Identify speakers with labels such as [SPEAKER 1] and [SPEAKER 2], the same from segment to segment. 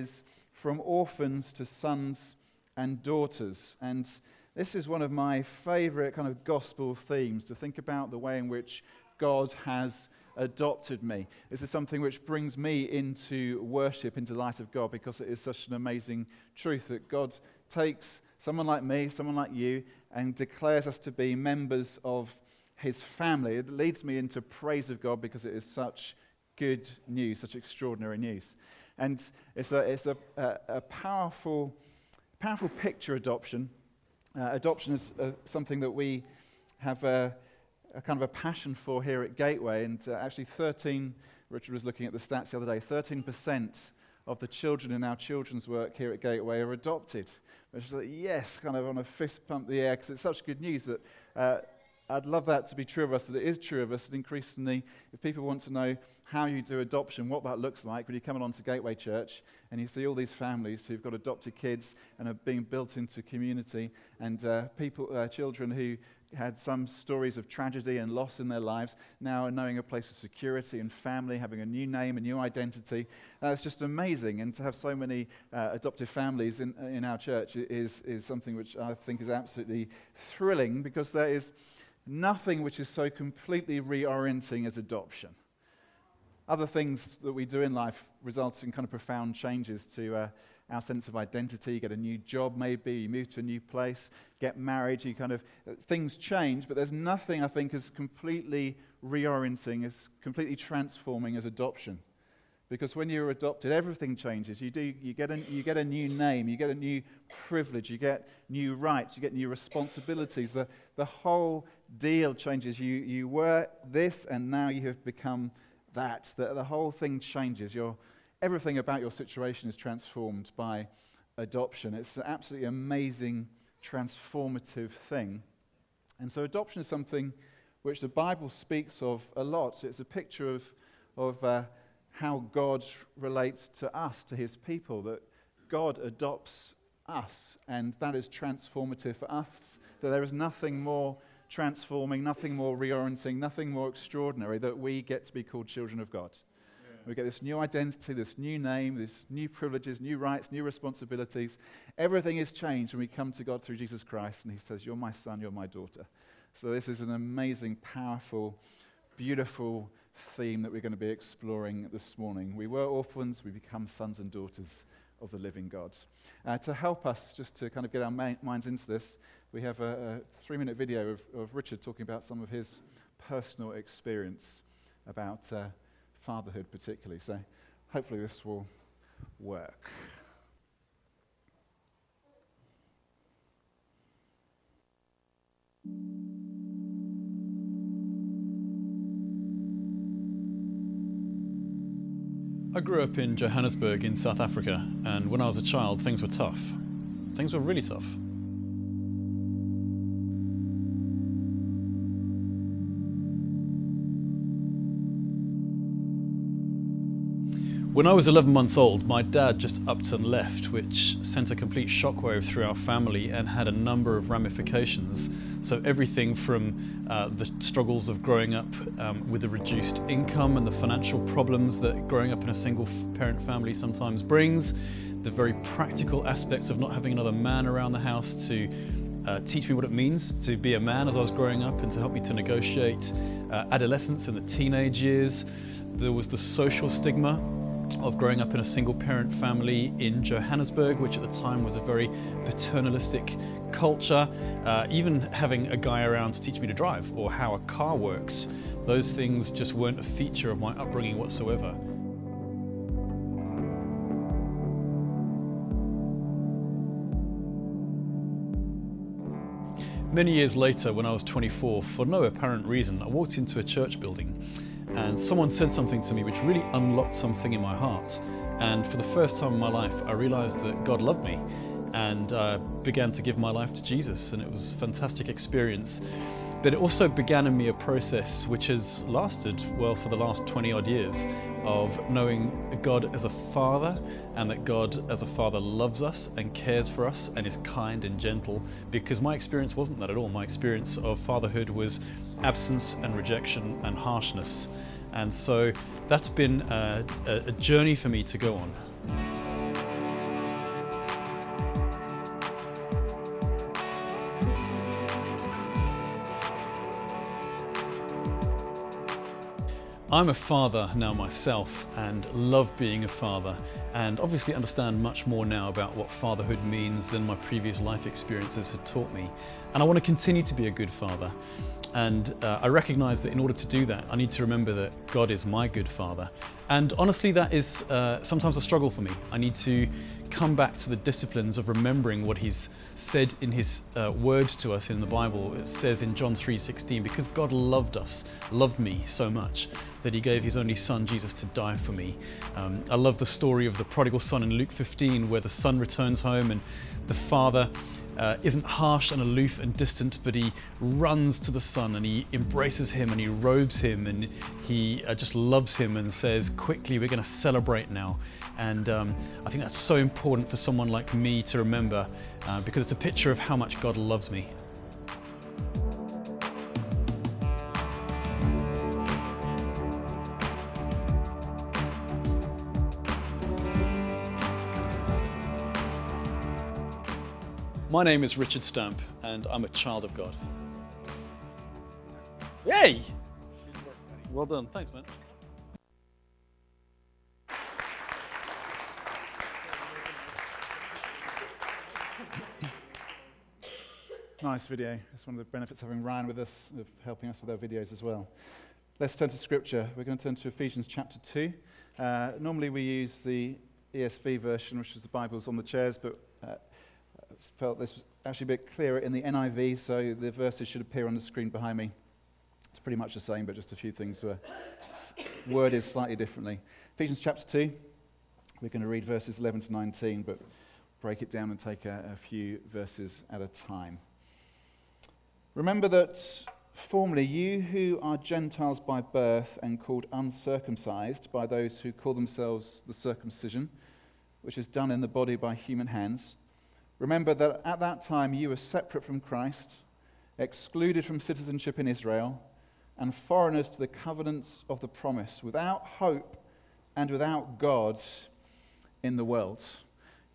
[SPEAKER 1] is from orphans to sons and daughters. And this is one of my favorite kind of gospel themes to think about the way in which God has adopted me. This is something which brings me into worship, into the light of God, because it is such an amazing truth that God takes someone like me, someone like you, and declares us to be members of his family. It leads me into praise of God because it is such good news, such extraordinary news. And it's a, it's a, a, a powerful, powerful picture adoption. Uh, adoption is uh, something that we have a, a, kind of a passion for here at Gateway. And uh, actually, 13, Richard was looking at the stats the other day, 13% of the children in our children's work here at Gateway are adopted. Which is like, yes, kind of on a fist pump the air, because it's such good news that uh, I'd love that to be true of us, that it is true of us, and increasingly, if people want to know how you do adoption, what that looks like, when you come along to Gateway Church and you see all these families who've got adopted kids and are being built into community, and uh, people, uh, children who had some stories of tragedy and loss in their lives, now are knowing a place of security and family, having a new name, a new identity. That's just amazing. And to have so many uh, adoptive families in, in our church is, is something which I think is absolutely thrilling because there is nothing which is so completely reorienting as adoption. Other things that we do in life result in kind of profound changes to uh, our sense of identity. You get a new job, maybe, you move to a new place, get married, you kind of, uh, things change, but there's nothing I think as completely reorienting, as completely transforming as adoption. Because when you're adopted, everything changes. You, do, you, get a, you get a new name, you get a new privilege, you get new rights, you get new responsibilities. The, the whole deal changes. You, you were this, and now you have become that. The, the whole thing changes. Your, everything about your situation is transformed by adoption. It's an absolutely amazing, transformative thing. And so, adoption is something which the Bible speaks of a lot. It's a picture of, of uh, how God relates to us, to his people, that God adopts us, and that is transformative for us, that there is nothing more transforming, nothing more reorienting, nothing more extraordinary that we get to be called children of God. Yeah. We get this new identity, this new name, this new privileges, new rights, new responsibilities. Everything is changed when we come to God through Jesus Christ, and He says, You're my son, you're my daughter. So, this is an amazing, powerful, beautiful theme that we're going to be exploring this morning. We were orphans, we become sons and daughters of the living God. Uh, to help us, just to kind of get our minds into this, we have a, a three minute video of, of, Richard talking about some of his personal experience about uh, fatherhood, particularly. So hopefully this will work.
[SPEAKER 2] I grew up in Johannesburg in South Africa, and when I was a child, things were tough. Things were really tough. When I was 11 months old, my dad just upped and left, which sent a complete shockwave through our family and had a number of ramifications. So, everything from uh, the struggles of growing up um, with a reduced income and the financial problems that growing up in a single parent family sometimes brings, the very practical aspects of not having another man around the house to uh, teach me what it means to be a man as I was growing up and to help me to negotiate uh, adolescence and the teenage years. There was the social stigma of growing up in a single parent family in Johannesburg, which at the time was a very paternalistic culture. Uh, even having a guy around to teach me to drive or how a car works, those things just weren't a feature of my upbringing whatsoever. Many years later, when I was 24, for no apparent reason, I walked into a church building and someone said something to me which really unlocked something in my heart. And for the first time in my life, I realized that God loved me and uh, began to give my life to Jesus. And it was a fantastic experience. But it also began in me a process which has lasted, well, for the last 20 odd years of knowing God as a father and that God as a father loves us and cares for us and is kind and gentle because my experience wasn't that at all. My experience of fatherhood was absence and rejection and harshness. And so that's been a, a journey for me to go on. I'm a father now myself and love being a father, and obviously understand much more now about what fatherhood means than my previous life experiences had taught me. And I want to continue to be a good father. And uh, I recognize that in order to do that, I need to remember that God is my good father. And honestly, that is uh, sometimes a struggle for me. I need to come back to the disciplines of remembering what He's said in His uh, word to us in the Bible. It says in John 3:16, because God loved us, loved me so much that He gave His only Son Jesus to die for me. Um, I love the story of the prodigal son in Luke 15, where the son returns home and the father uh, isn't harsh and aloof and distant, but he runs to the son and he embraces him and he robes him and he uh, just loves him and says, Quickly, we're going to celebrate now. And um, I think that's so important for someone like me to remember uh, because it's a picture of how much God loves me. My name is Richard Stamp, and I'm a child of God. Hey! Well done. Thanks, man.
[SPEAKER 1] Nice video. That's one of the benefits of having Ryan with us, of helping us with our videos as well. Let's turn to scripture. We're going to turn to Ephesians chapter 2. Uh, normally we use the ESV version, which is the Bible's on the chairs, but uh, felt this was actually a bit clearer in the NIV, so the verses should appear on the screen behind me. It's pretty much the same, but just a few things were worded slightly differently. Ephesians chapter 2, we're going to read verses 11 to 19, but break it down and take a, a few verses at a time. Remember that formerly you who are Gentiles by birth and called uncircumcised by those who call themselves the circumcision, which is done in the body by human hands, Remember that at that time you were separate from Christ, excluded from citizenship in Israel, and foreigners to the covenants of the promise, without hope and without God in the world.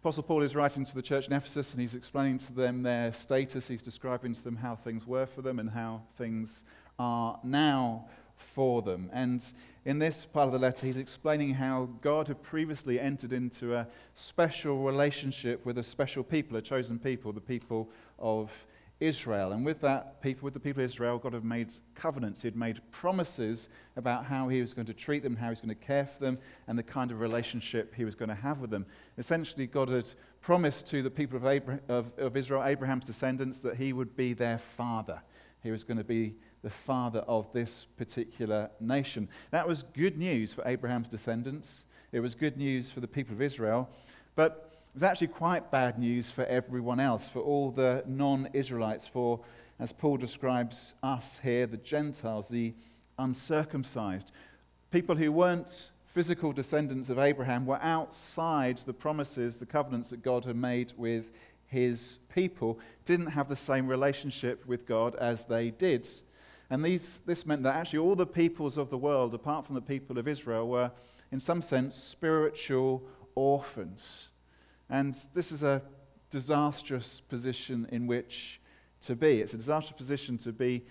[SPEAKER 1] Apostle Paul is writing to the church in Ephesus and he's explaining to them their status. He's describing to them how things were for them and how things are now for them. And in this part of the letter, he's explaining how God had previously entered into a special relationship with a special people, a chosen people, the people of Israel. And with that people, with the people of Israel, God had made covenants. He had made promises about how he was going to treat them, how he was going to care for them, and the kind of relationship he was going to have with them. Essentially, God had promised to the people of, Abraham, of, of Israel, Abraham's descendants, that he would be their father. He was going to be the father of this particular nation. That was good news for Abraham's descendants. It was good news for the people of Israel. But it was actually quite bad news for everyone else, for all the non Israelites, for, as Paul describes us here, the Gentiles, the uncircumcised. People who weren't physical descendants of Abraham were outside the promises, the covenants that God had made with his people, didn't have the same relationship with God as they did. And these, this meant that actually all the peoples of the world, apart from the people of Israel, were, in some sense, spiritual orphans. And this is a disastrous position in which to be. It's a disastrous position to be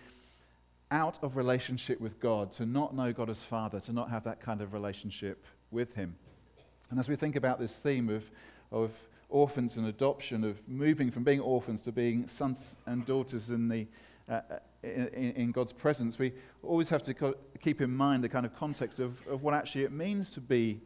[SPEAKER 1] out of relationship with God, to not know God as Father, to not have that kind of relationship with Him. And as we think about this theme of, of orphans and adoption, of moving from being orphans to being sons and daughters in the uh, in, in, God's presence, we always have to co- keep in mind the kind of context of, of what actually it means to be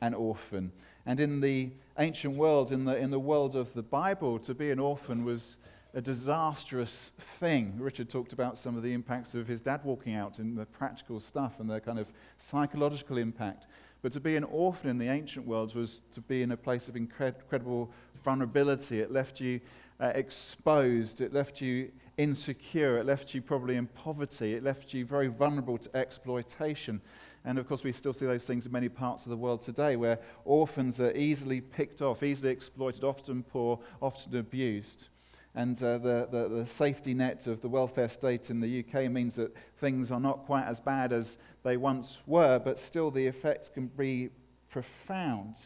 [SPEAKER 1] an orphan. And in the ancient world, in the, in the world of the Bible, to be an orphan was a disastrous thing. Richard talked about some of the impacts of his dad walking out and the practical stuff and the kind of psychological impact. But to be an orphan in the ancient world was to be in a place of incredible vulnerability. It left you uh, exposed, it left you insecure, it left you probably in poverty, it left you very vulnerable to exploitation. And of course, we still see those things in many parts of the world today where orphans are easily picked off, easily exploited, often poor, often abused. And uh, the, the, the, safety net of the welfare state in the UK means that things are not quite as bad as they once were, but still the effects can be profound.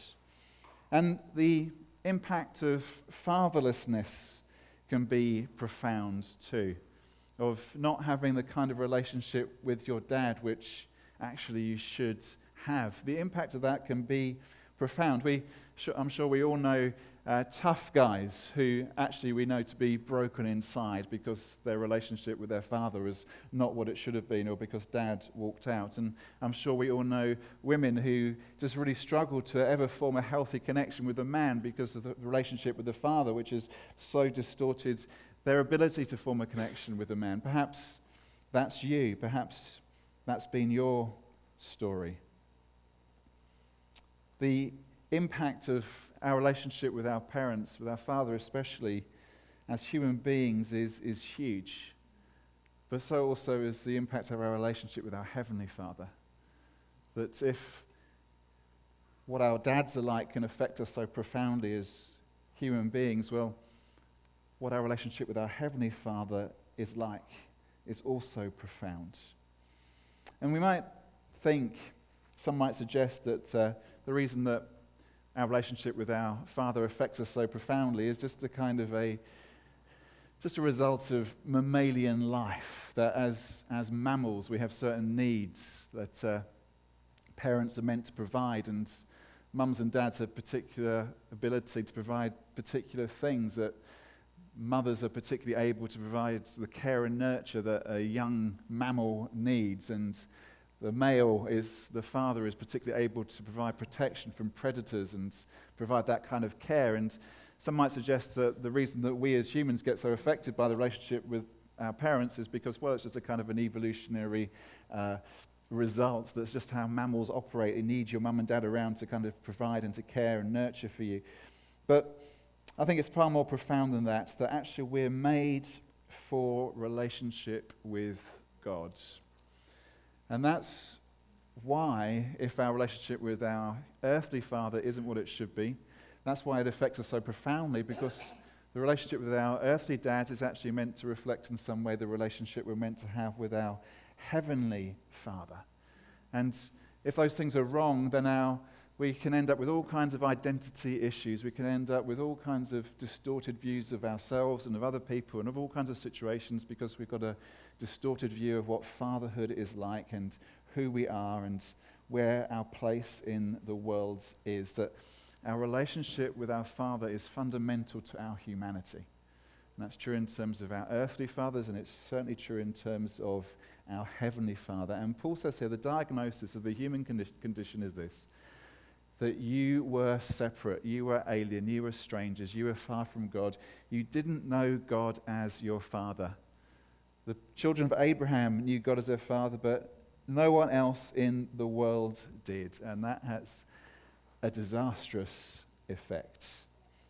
[SPEAKER 1] And the impact of fatherlessness can be profound too. Of not having the kind of relationship with your dad which actually you should have. The impact of that can be profound. We, I'm sure we all know uh, tough guys who actually we know to be broken inside because their relationship with their father was not what it should have been or because dad walked out. And I'm sure we all know women who just really struggle to ever form a healthy connection with a man because of the relationship with the father, which is so distorted their ability to form a connection with a man. Perhaps that's you. Perhaps that's been your story. The impact of our relationship with our parents, with our father especially, as human beings is, is huge. But so also is the impact of our relationship with our Heavenly Father. That if what our dads are like can affect us so profoundly as human beings, well, what our relationship with our Heavenly Father is like is also profound. And we might think, some might suggest that uh, the reason that our relationship with our Father affects us so profoundly is just a kind of a just a result of mammalian life. That as, as mammals, we have certain needs that uh, parents are meant to provide, and mums and dads have particular ability to provide particular things that mothers are particularly able to provide the care and nurture that a young mammal needs. And the male is, the father is particularly able to provide protection from predators and provide that kind of care. And some might suggest that the reason that we as humans get so affected by the relationship with our parents is because, well, it's just a kind of an evolutionary uh, result. That's just how mammals operate. They need your mum and dad around to kind of provide and to care and nurture for you. But I think it's far more profound than that, that actually we're made for relationship with God. And that's why, if our relationship with our earthly father isn't what it should be, that's why it affects us so profoundly because the relationship with our earthly dads is actually meant to reflect in some way the relationship we're meant to have with our heavenly father. And if those things are wrong, then our we can end up with all kinds of identity issues. We can end up with all kinds of distorted views of ourselves and of other people and of all kinds of situations because we've got a distorted view of what fatherhood is like and who we are and where our place in the world is. That our relationship with our Father is fundamental to our humanity. And that's true in terms of our earthly fathers, and it's certainly true in terms of our heavenly Father. And Paul says here the diagnosis of the human condi- condition is this that you were separate, you were alien, you were strangers, you were far from God. You didn't know God as your father. The children of Abraham knew God as their father, but no one else in the world did. And that has a disastrous effect.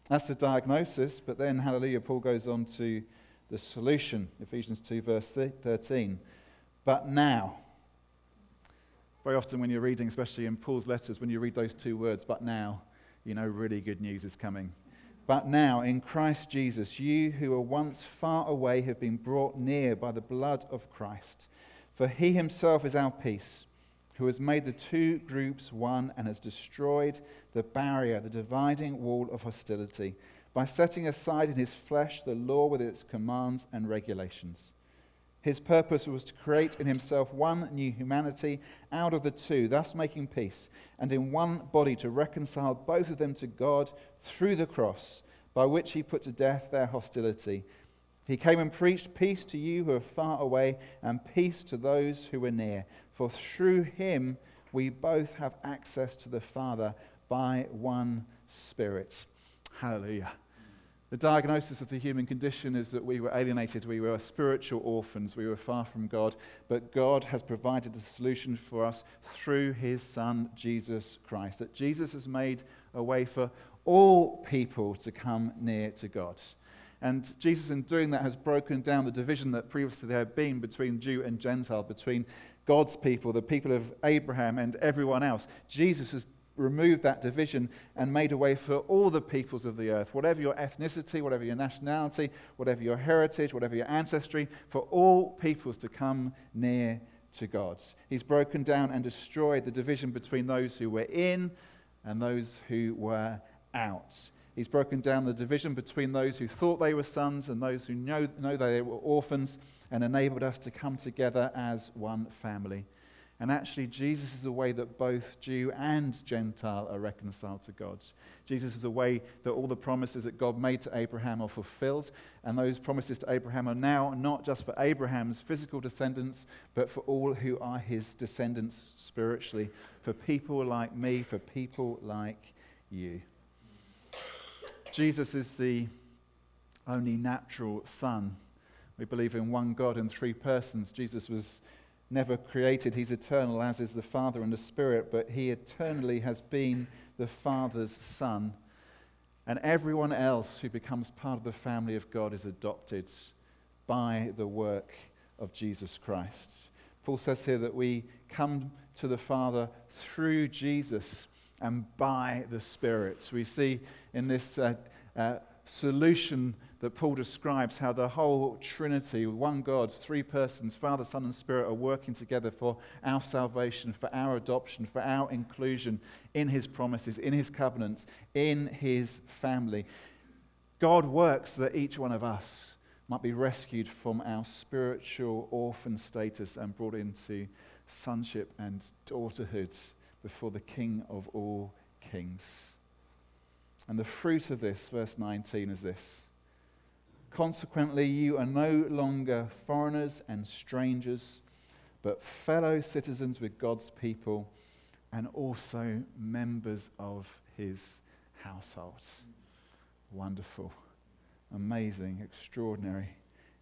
[SPEAKER 1] That's the diagnosis, but then, hallelujah, Paul goes on to the solution. Ephesians 2, verse 13. But now, very often, when you're reading, especially in Paul's letters, when you read those two words, but now, you know really good news is coming. But now, in Christ Jesus, you who were once far away have been brought near by the blood of Christ. For he himself is our peace, who has made the two groups one and has destroyed the barrier, the dividing wall of hostility, by setting aside in his flesh the law with its commands and regulations his purpose was to create in himself one new humanity out of the two, thus making peace, and in one body to reconcile both of them to God through the cross, by which he put to death their hostility. He came and preached peace to you who are far away, and peace to those who are near. For through him we both have access to the Father by one Spirit. Hallelujah. The diagnosis of the human condition is that we were alienated, we were spiritual orphans, we were far from God, but God has provided a solution for us through his Son, Jesus Christ. That Jesus has made a way for all people to come near to God. And Jesus, in doing that, has broken down the division that previously there had been between Jew and Gentile, between God's people, the people of Abraham, and everyone else. Jesus has removed that division and made a way for all the peoples of the earth, whatever your ethnicity, whatever your nationality, whatever your heritage, whatever your ancestry, for all peoples to come near to God. He's broken down and destroyed the division between those who were in and those who were out. He's broken down the division between those who thought they were sons and those who know, know they were orphans and enabled us to come together as one family. And actually, Jesus is the way that both Jew and Gentile are reconciled to God. Jesus is the way that all the promises that God made to Abraham are fulfilled. And those promises to Abraham are now not just for Abraham's physical descendants, but for all who are his descendants spiritually, for people like me, for people like you. Jesus is the only natural Son. We believe in one God in three persons. Jesus was never created. He's eternal, as is the Father and the Spirit, but he eternally has been the Father's Son. And everyone else who becomes part of the family of God is adopted by the work of Jesus Christ. Paul says here that we come to the Father through Jesus and by the Spirit. We see in this uh, uh, solution that Paul describes how the whole Trinity, one God, three persons, Father, Son, and Spirit, are working together for our salvation, for our adoption, for our inclusion in His promises, in His covenants, in His family. God works that each one of us might be rescued from our spiritual orphan status and brought into sonship and daughterhood before the King of all kings. And the fruit of this, verse 19, is this Consequently, you are no longer foreigners and strangers, but fellow citizens with God's people and also members of his household. Wonderful, amazing, extraordinary,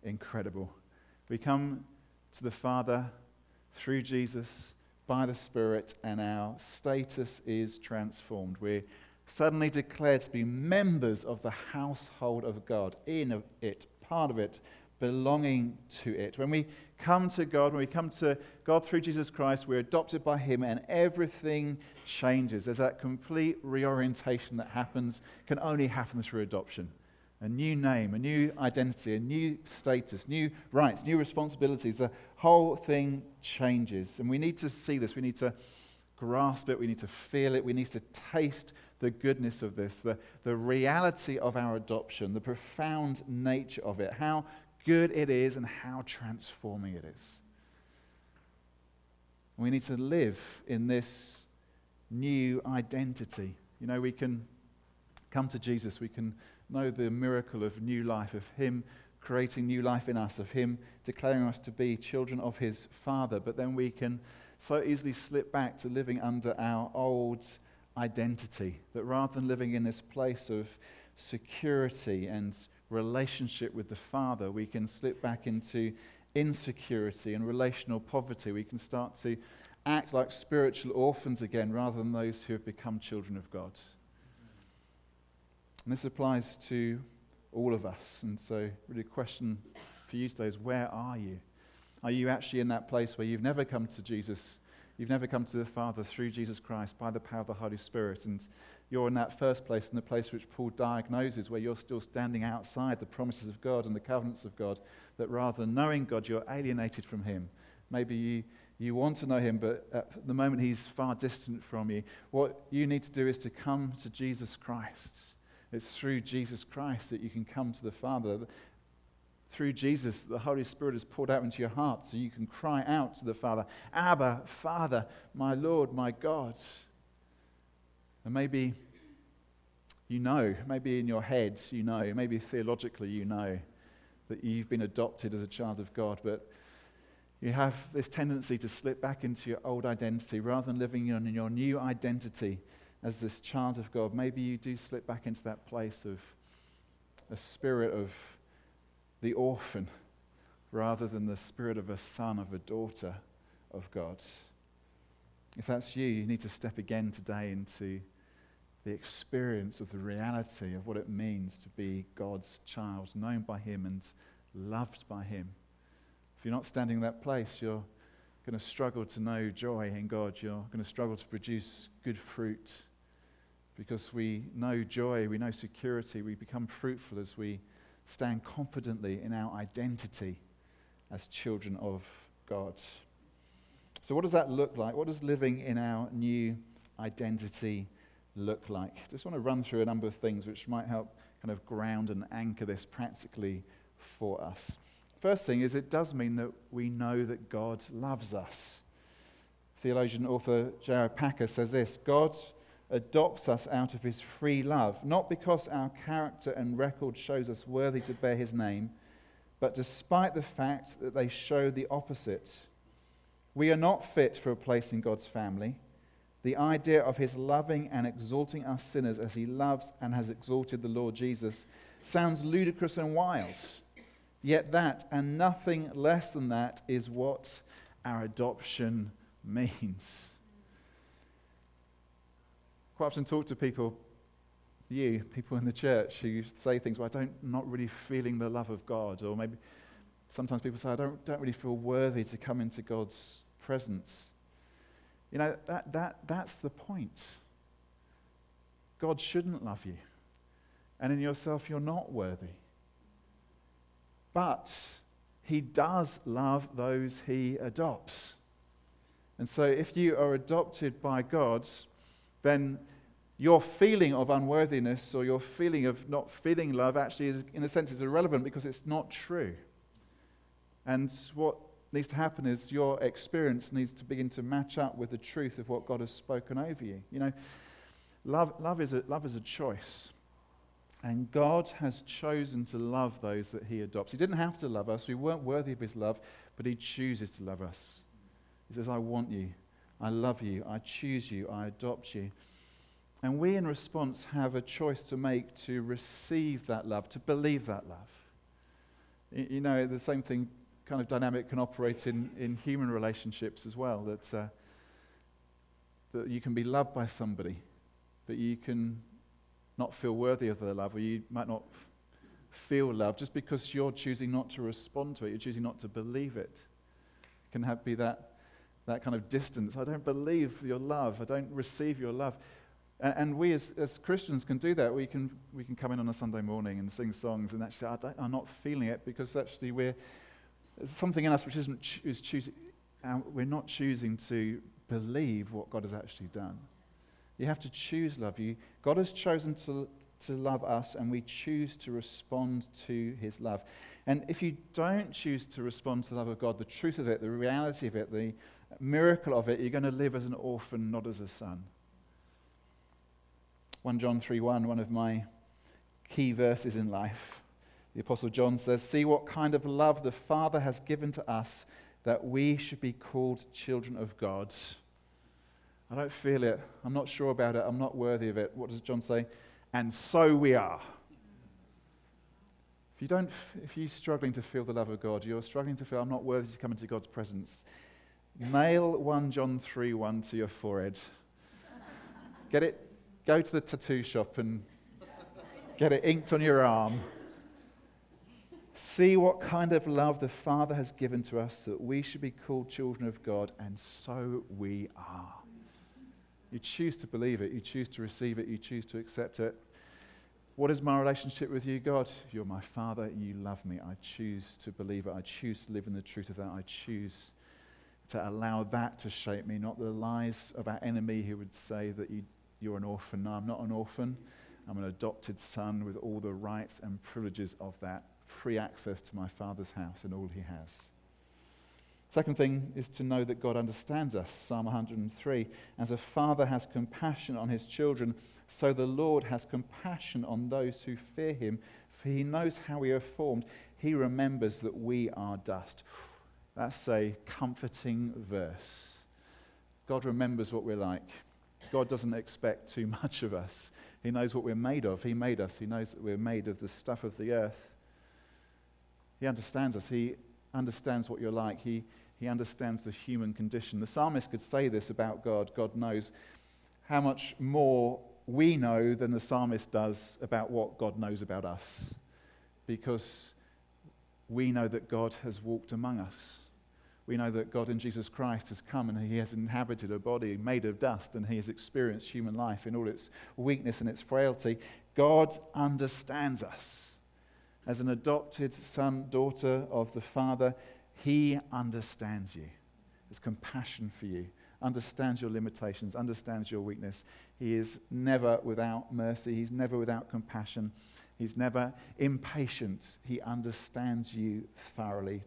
[SPEAKER 1] incredible. We come to the Father through Jesus by the Spirit, and our status is transformed. We're suddenly declared to be members of the household of God, in of it, part of it, belonging to it. When we come to God, when we come to God through Jesus Christ, we're adopted by Him and everything changes. There's that complete reorientation that happens, can only happen through adoption. A new name, a new identity, a new status, new rights, new responsibilities. The whole thing changes. And we need to see this. We need to grasp it. We need to feel it. We need to taste the goodness of this, the, the reality of our adoption, the profound nature of it, how good it is, and how transforming it is. We need to live in this new identity. You know, we can come to Jesus, we can know the miracle of new life, of Him creating new life in us, of Him declaring us to be children of His Father, but then we can so easily slip back to living under our old identity. That rather than living in this place of security and relationship with the Father, we can slip back into insecurity and relational poverty. We can start to act like spiritual orphans again rather than those who have become children of God. And this applies to all of us. And so, really, the question for you today is where are you? Are you actually in that place where you've never come to Jesus You've never come to the Father through Jesus Christ by the power of the Holy Spirit. And you're in that first place, in the place which Paul diagnoses, where you're still standing outside the promises of God and the covenants of God, that rather than knowing God, you're alienated from Him. Maybe you, you want to know Him, but at the moment He's far distant from you. What you need to do is to come to Jesus Christ. It's through Jesus Christ that you can come to the Father through Jesus, the Holy Spirit is poured out into your heart so you can cry out to the Father, Abba, Father, my Lord, my God. And maybe you know, maybe in your head you know, maybe theologically you know that you've been adopted as a child of God, but you have this tendency to slip back into your old identity rather than living in your new identity as this child of God. Maybe you do slip back into that place of a spirit of the orphan rather than the spirit of a son, of a daughter of God. If that's you, you need to step again today into the experience of the reality of what it means to be God's child, known by Him and loved by Him. If you're not standing in that place, you're going to struggle to know joy in God. You're going to struggle to produce good fruit because we know joy, we know security, we become fruitful as we stand confidently in our identity as children of God. So, what does that look like? What does living in our new identity look like? I just want to run through a number of things which might help kind of ground and anchor this practically for us. First thing is, it does mean that we know that God loves us. theologian author J.I. Packer says this God adopts us out of his free love, not because our character and record shows us worthy to bear his name, but despite the fact that they show the opposite. We are not fit for a place in God's family. The idea of his loving and exalting us sinners as he loves and has exalted the Lord Jesus sounds ludicrous and wild. Yet that, and nothing less than that, is what our adoption means. Quite often talk to people, you, people in the church, who say things, well, I don't, I'm not really feeling the love of God. Or maybe sometimes people say, I don't, don't really feel worthy to come into God's presence. You know, that, that, that's the point. God shouldn't love you. And in yourself, you're not worthy. But he does love those he adopts. And so, if you are adopted by God, then your feeling of unworthiness or your feeling of not feeling love actually, is, in a sense, is irrelevant because it's not true. And what needs to happen is your experience needs to begin to match up with the truth of what God has spoken over you. You know, love, love, is, a, love is a choice. And God has chosen to love those that He adopts. He didn't have to love us, we weren't worthy of His love, but He chooses to love us. He says, I want you. I love you. I choose you. I adopt you. And we, in response, have a choice to make to receive that love, to believe that love. You know, the same thing, kind of dynamic, can operate in, in human relationships as well. That, uh, that you can be loved by somebody, but you can not feel worthy of their love, or you might not feel love just because you're choosing not to respond to it, you're choosing not to believe it. It can have, be that that kind of distance. I don't believe your love. I don't receive your love. And, and we as, as, Christians can do that. We can, we can come in on a Sunday morning and sing songs and actually, I am not feeling it because actually we're, there's something in us which isn't ch- is choosing, uh, we're not choosing to believe what God has actually done. You have to choose love. You, God has chosen to, to love us, and we choose to respond to his love. And if you don't choose to respond to the love of God, the truth of it, the reality of it, the miracle of it, you're going to live as an orphan, not as a son. 1 John 3:1, one of my key verses in life. The Apostle John says, See what kind of love the Father has given to us that we should be called children of God. I don't feel it. I'm not sure about it. I'm not worthy of it. What does John say? And so we are. If you don't, if you're struggling to feel the love of God, you're struggling to feel I'm not worthy to come into God's presence. Nail 1 John 3 1 to your forehead. Get it, go to the tattoo shop and get it inked on your arm. See what kind of love the Father has given to us that we should be called children of God, and so we are. You choose to believe it, you choose to receive it, you choose to accept it. What is my relationship with you, God? You're my Father, you love me. I choose to believe it, I choose to live in the truth of that, I choose to allow that to shape me, not the lies of our enemy who would say that you, you're an orphan. No, I'm not an orphan. I'm an adopted son with all the rights and privileges of that, free access to my father's house and all he has. Second thing is to know that God understands us. Psalm 103 As a father has compassion on his children, so the Lord has compassion on those who fear him, for he knows how we are formed. He remembers that we are dust. That's a comforting verse. God remembers what we're like. God doesn't expect too much of us. He knows what we're made of. He made us. He knows that we're made of the stuff of the earth. He understands us. He understands what you're like. He, he understands the human condition. The psalmist could say this about God. God knows how much more we know than the psalmist does about what God knows about us. Because we know that God has walked among us we know that God in Jesus Christ has come and he has inhabited a body made of dust and he has experienced human life in all its weakness and its frailty. God understands us. As an adopted son, daughter of the Father, he understands you. Has compassion for you, understands your limitations, understands your weakness. He is never without mercy, he's never without compassion, he's never impatient. He understands you thoroughly,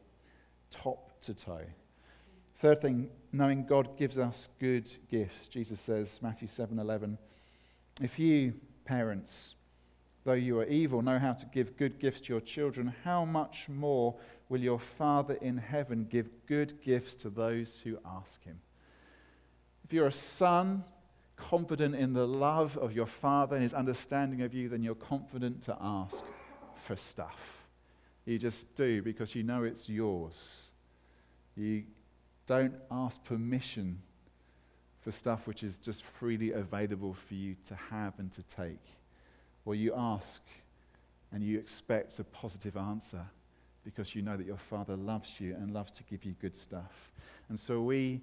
[SPEAKER 1] top to toe. Third thing, knowing God gives us good gifts. Jesus says, Matthew 7 11, if you, parents, though you are evil, know how to give good gifts to your children, how much more will your Father in heaven give good gifts to those who ask him? If you're a son, confident in the love of your Father and his understanding of you, then you're confident to ask for stuff. You just do because you know it's yours. You don't ask permission for stuff which is just freely available for you to have and to take. Or you ask and you expect a positive answer because you know that your Father loves you and loves to give you good stuff. And so we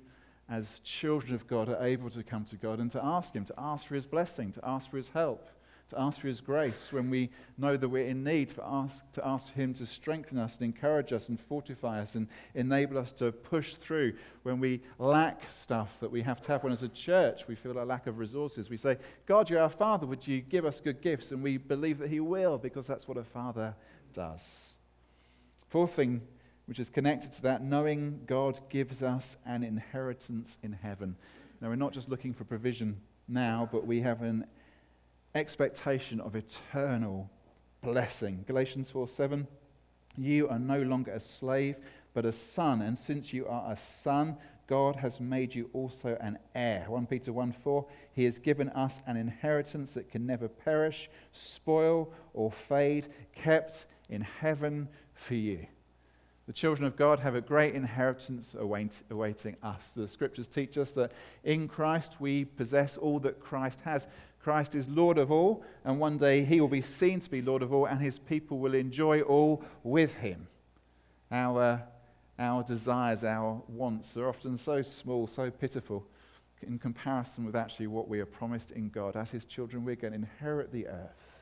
[SPEAKER 1] as children of God, are able to come to God and to ask Him, to ask for His blessing, to ask for His help, to ask for His grace when we know that we're in need, to ask, to ask Him to strengthen us and encourage us and fortify us and enable us to push through when we lack stuff that we have to have. When, as a church, we feel a lack of resources, we say, God, you're our Father, would you give us good gifts? And we believe that He will because that's what a Father does. Fourth thing which is connected to that, knowing God gives us an inheritance in heaven. Now, we're not just looking for provision now, but we have an expectation of eternal blessing. Galatians 4 7. You are no longer a slave, but a son. And since you are a son, God has made you also an heir. 1 Peter 1 4. He has given us an inheritance that can never perish, spoil, or fade, kept in heaven for you. The children of God have a great inheritance awaiting us. The scriptures teach us that in Christ we possess all that Christ has. Christ is Lord of all, and one day he will be seen to be Lord of all, and his people will enjoy all with him. Our, uh, our desires, our wants are often so small, so pitiful in comparison with actually what we are promised in God. As his children, we're going to inherit the earth.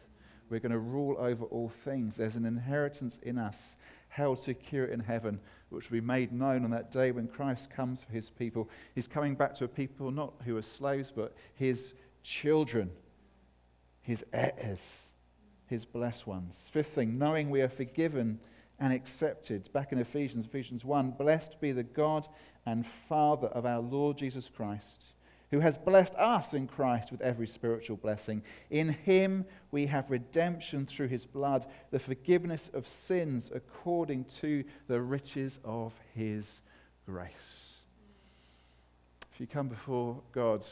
[SPEAKER 1] We're going to rule over all things. There's an inheritance in us held secure in heaven, which will be made known on that day when Christ comes for his people. He's coming back to a people not who are slaves, but his children, his heirs, his blessed ones. Fifth thing, knowing we are forgiven and accepted. Back in Ephesians, Ephesians 1 Blessed be the God and Father of our Lord Jesus Christ who has blessed us in Christ with every spiritual blessing. In him we have redemption through his blood, the forgiveness of sins according to the riches of his grace. If you come before God,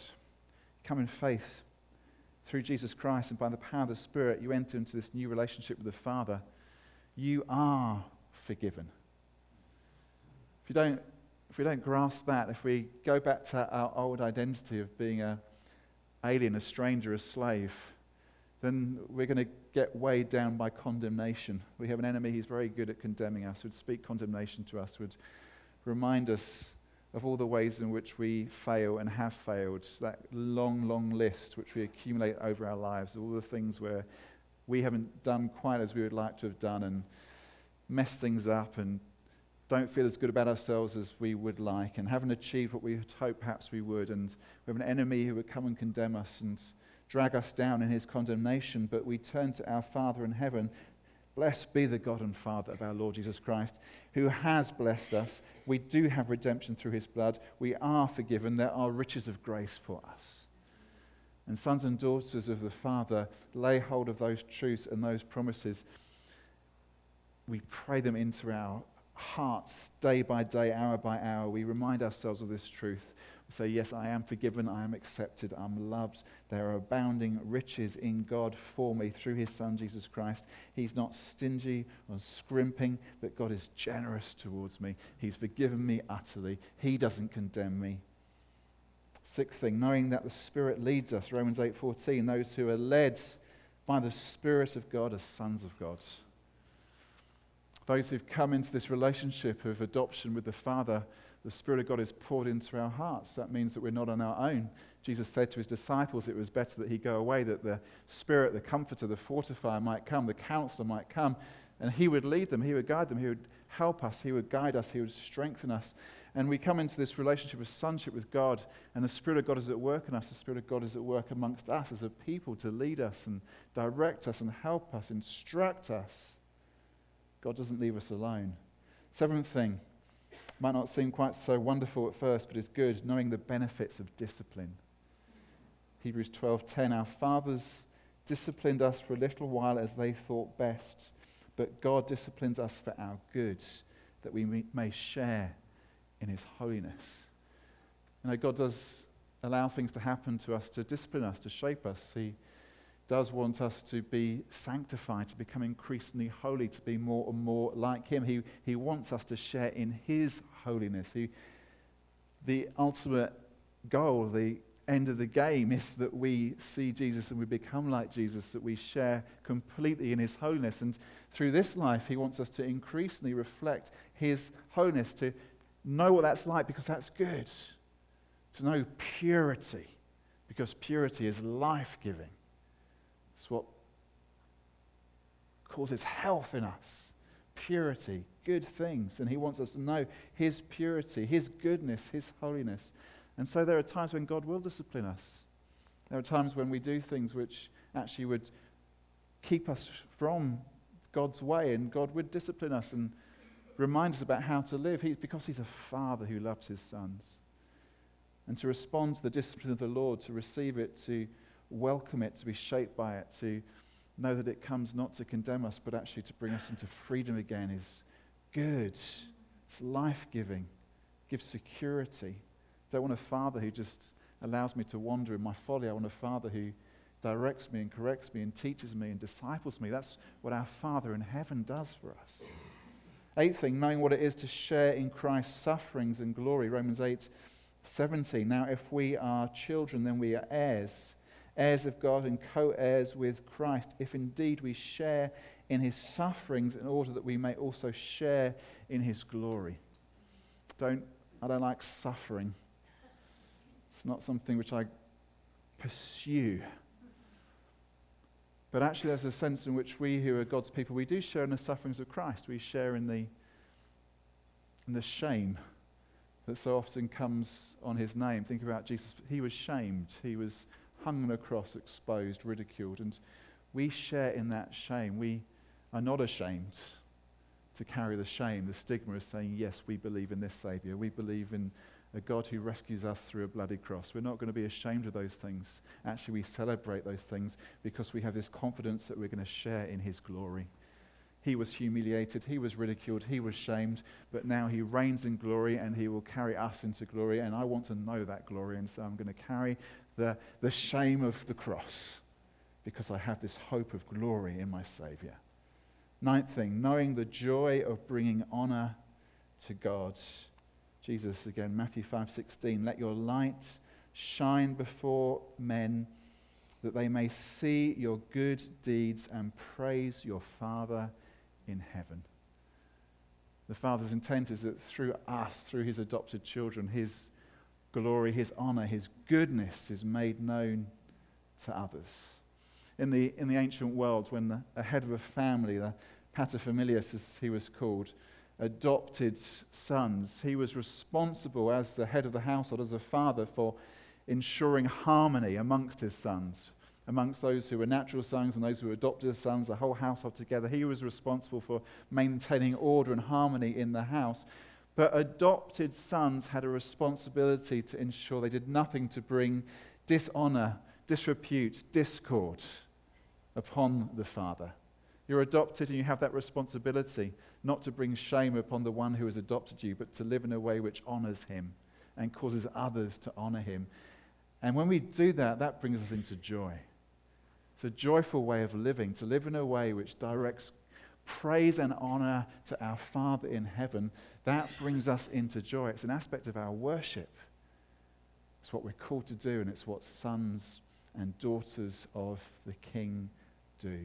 [SPEAKER 1] come in faith through Jesus Christ, and by the power of the Spirit, you enter into this new relationship with the Father. You are forgiven. If you don't if we don't grasp that, if we go back to our old identity of being a alien, a stranger, a slave, then we're going to get weighed down by condemnation. We have an enemy, he's very good at condemning us, would speak condemnation to us, would remind us of all the ways in which we fail and have failed, that long, long list which we accumulate over our lives, all the things where we haven't done quite as we would like to have done and messed things up and don't feel as good about ourselves as we would like and haven't achieved what we had hoped perhaps we would. And we have an enemy who would come and condemn us and drag us down in his condemnation. But we turn to our Father in heaven. Blessed be the God and Father of our Lord Jesus Christ, who has blessed us. We do have redemption through his blood. We are forgiven. There are riches of grace for us. And sons and daughters of the Father, lay hold of those truths and those promises. We pray them into our hearts day by day, hour by hour, we remind ourselves of this truth. Say, Yes, I am forgiven, I am accepted, I'm loved. There are abounding riches in God for me through his Son, Jesus Christ. He's not stingy or scrimping, but God is generous towards me. He's forgiven me utterly, He doesn't condemn me. Sixth thing, knowing that the Spirit leads us, Romans 8:14, those who are led by the Spirit of God are sons of God those who've come into this relationship of adoption with the Father, the Spirit of God is poured into our hearts. That means that we're not on our own. Jesus said to his disciples it was better that he go away, that the Spirit, the Comforter, the Fortifier might come, the Counselor might come, and he would lead them, he would guide them, he would help us, he would guide us, he would strengthen us. And we come into this relationship of sonship with God, and the Spirit of God is at work in us. The Spirit of God is at work amongst us as a people to lead us and direct us and help us, instruct us. God doesn't leave us alone. Seventh thing, Might not seem quite so wonderful at first, but it's good knowing the benefits of discipline. Hebrews 12:10 Our fathers disciplined us for a little while as they thought best, but God disciplines us for our good, that we may share in his holiness. You know, God does allow things to happen to us to discipline us, to shape us. He does want us to be sanctified, to become increasingly holy, to be more and more like Him. He, he wants us to share in His holiness. He, the ultimate goal, the end of the game, is that we see Jesus and we become like Jesus, that we share completely in His holiness. And through this life, He wants us to increasingly reflect His holiness, to know what that's like because that's good, to know purity because purity is life giving. It's what causes health in us purity, good things. And He wants us to know His purity, His goodness, His holiness. And so there are times when God will discipline us. There are times when we do things which actually would keep us from God's way, and God would discipline us and remind us about how to live. He, because He's a Father who loves His sons. And to respond to the discipline of the Lord, to receive it, to welcome it, to be shaped by it, to know that it comes not to condemn us, but actually to bring us into freedom again is good. It's life giving, gives security. Don't want a father who just allows me to wander in my folly. I want a father who directs me and corrects me and teaches me and disciples me. That's what our Father in heaven does for us. Eighth thing, knowing what it is to share in Christ's sufferings and glory. Romans 8 17. Now, if we are children, then we are heirs heirs of God and co heirs with Christ, if indeed we share in his sufferings in order that we may also share in his glory. Don't, I don't like suffering. It's not something which I pursue. But actually, there's a sense in which we who are God's people, we do share in the sufferings of Christ. We share in the, in the shame that so often comes on his name. Think about Jesus. He was shamed. He was hung on a cross, exposed, ridiculed. And we share in that shame. We are not ashamed to carry the shame, the stigma of saying, yes, we believe in this Savior. We believe in a God who rescues us through a bloody cross. We're not going to be ashamed of those things. Actually, we celebrate those things because we have this confidence that we're going to share in His glory. He was humiliated, he was ridiculed, he was shamed, but now he reigns in glory and he will carry us into glory. And I want to know that glory, and so I'm going to carry the, the shame of the cross because I have this hope of glory in my Savior. Ninth thing, knowing the joy of bringing honor to God. Jesus again, Matthew 5:16, let your light shine before men that they may see your good deeds and praise your Father in heaven. The Father's intent is that through us, through his adopted children, his glory, his honor, his goodness is made known to others. In the, in the ancient world, when the, a head of a family, the paterfamilias as he was called, adopted sons, he was responsible as the head of the household, as a father, for ensuring harmony amongst his sons, amongst those who were natural sons and those who were adopted sons, the whole household together. He was responsible for maintaining order and harmony in the house. But adopted sons had a responsibility to ensure they did nothing to bring dishonor, disrepute, discord upon the father. You're adopted and you have that responsibility not to bring shame upon the one who has adopted you, but to live in a way which honors him and causes others to honor him. And when we do that, that brings us into joy. It's a joyful way of living, to live in a way which directs praise and honor to our Father in heaven, that brings us into joy. It's an aspect of our worship. It's what we're called to do, and it's what sons and daughters of the King do.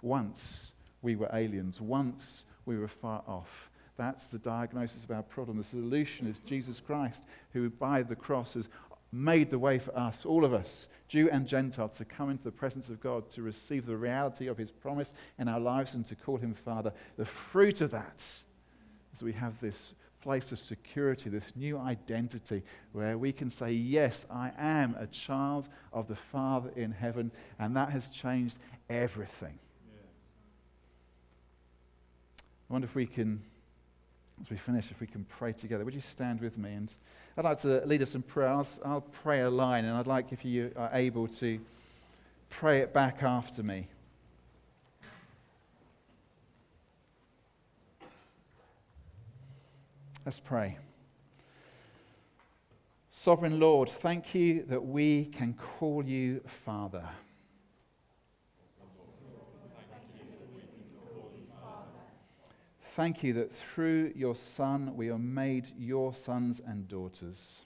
[SPEAKER 1] Once we were aliens, once we were far off. That's the diagnosis of our problem. The solution is Jesus Christ, who by the cross has made the way for us, all of us, Jew and Gentile, to come into the presence of God, to receive the reality of his promise in our lives and to call him Father. The fruit of that is we have this place of security, this new identity where we can say, Yes, I am a child of the Father in heaven, and that has changed everything. I wonder if we can as we finish, if we can pray together, would you stand with me? And I'd like to lead us in prayer. I'll, I'll pray a line, and I'd like if you are able to pray it back after me. Let's pray. Sovereign Lord, thank you that we can call you Father. Thank you that through your Son we are made your sons and daughters.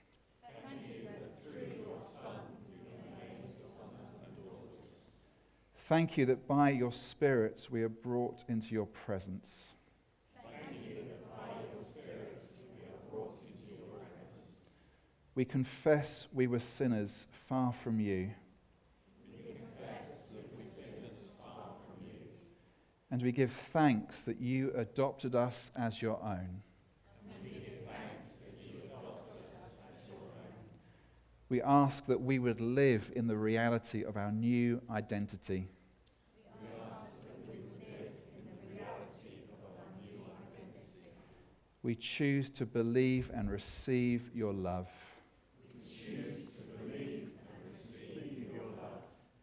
[SPEAKER 1] Thank you that by your Spirit we are brought into your presence. We confess we were sinners far from you. And we give thanks that you adopted us as your own. We ask that we would live in the reality of our new identity. We choose to believe and receive your love.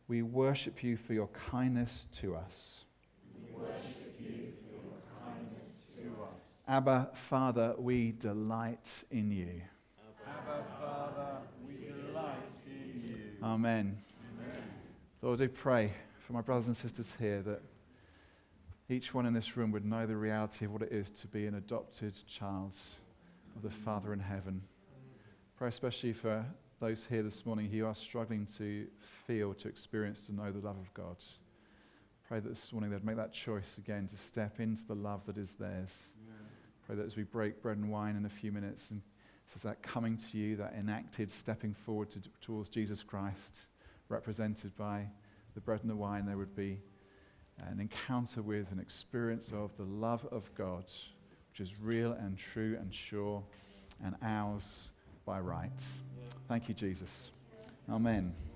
[SPEAKER 1] We worship you for your kindness to us. Abba, Father, we delight in you.
[SPEAKER 3] Abba, Father, we delight in you.
[SPEAKER 1] Amen.
[SPEAKER 3] Amen.
[SPEAKER 1] Lord, do pray for my brothers and sisters here that each one in this room would know the reality of what it is to be an adopted child of the Father in heaven. Pray especially for those here this morning who are struggling to feel, to experience, to know the love of God. Pray that this morning they'd make that choice again to step into the love that is theirs. That as we break bread and wine in a few minutes, and says that coming to you, that enacted stepping forward to, towards Jesus Christ, represented by the bread and the wine, there would be an encounter with, an experience of the love of God, which is real and true and sure and ours by right. Thank you, Jesus. Amen.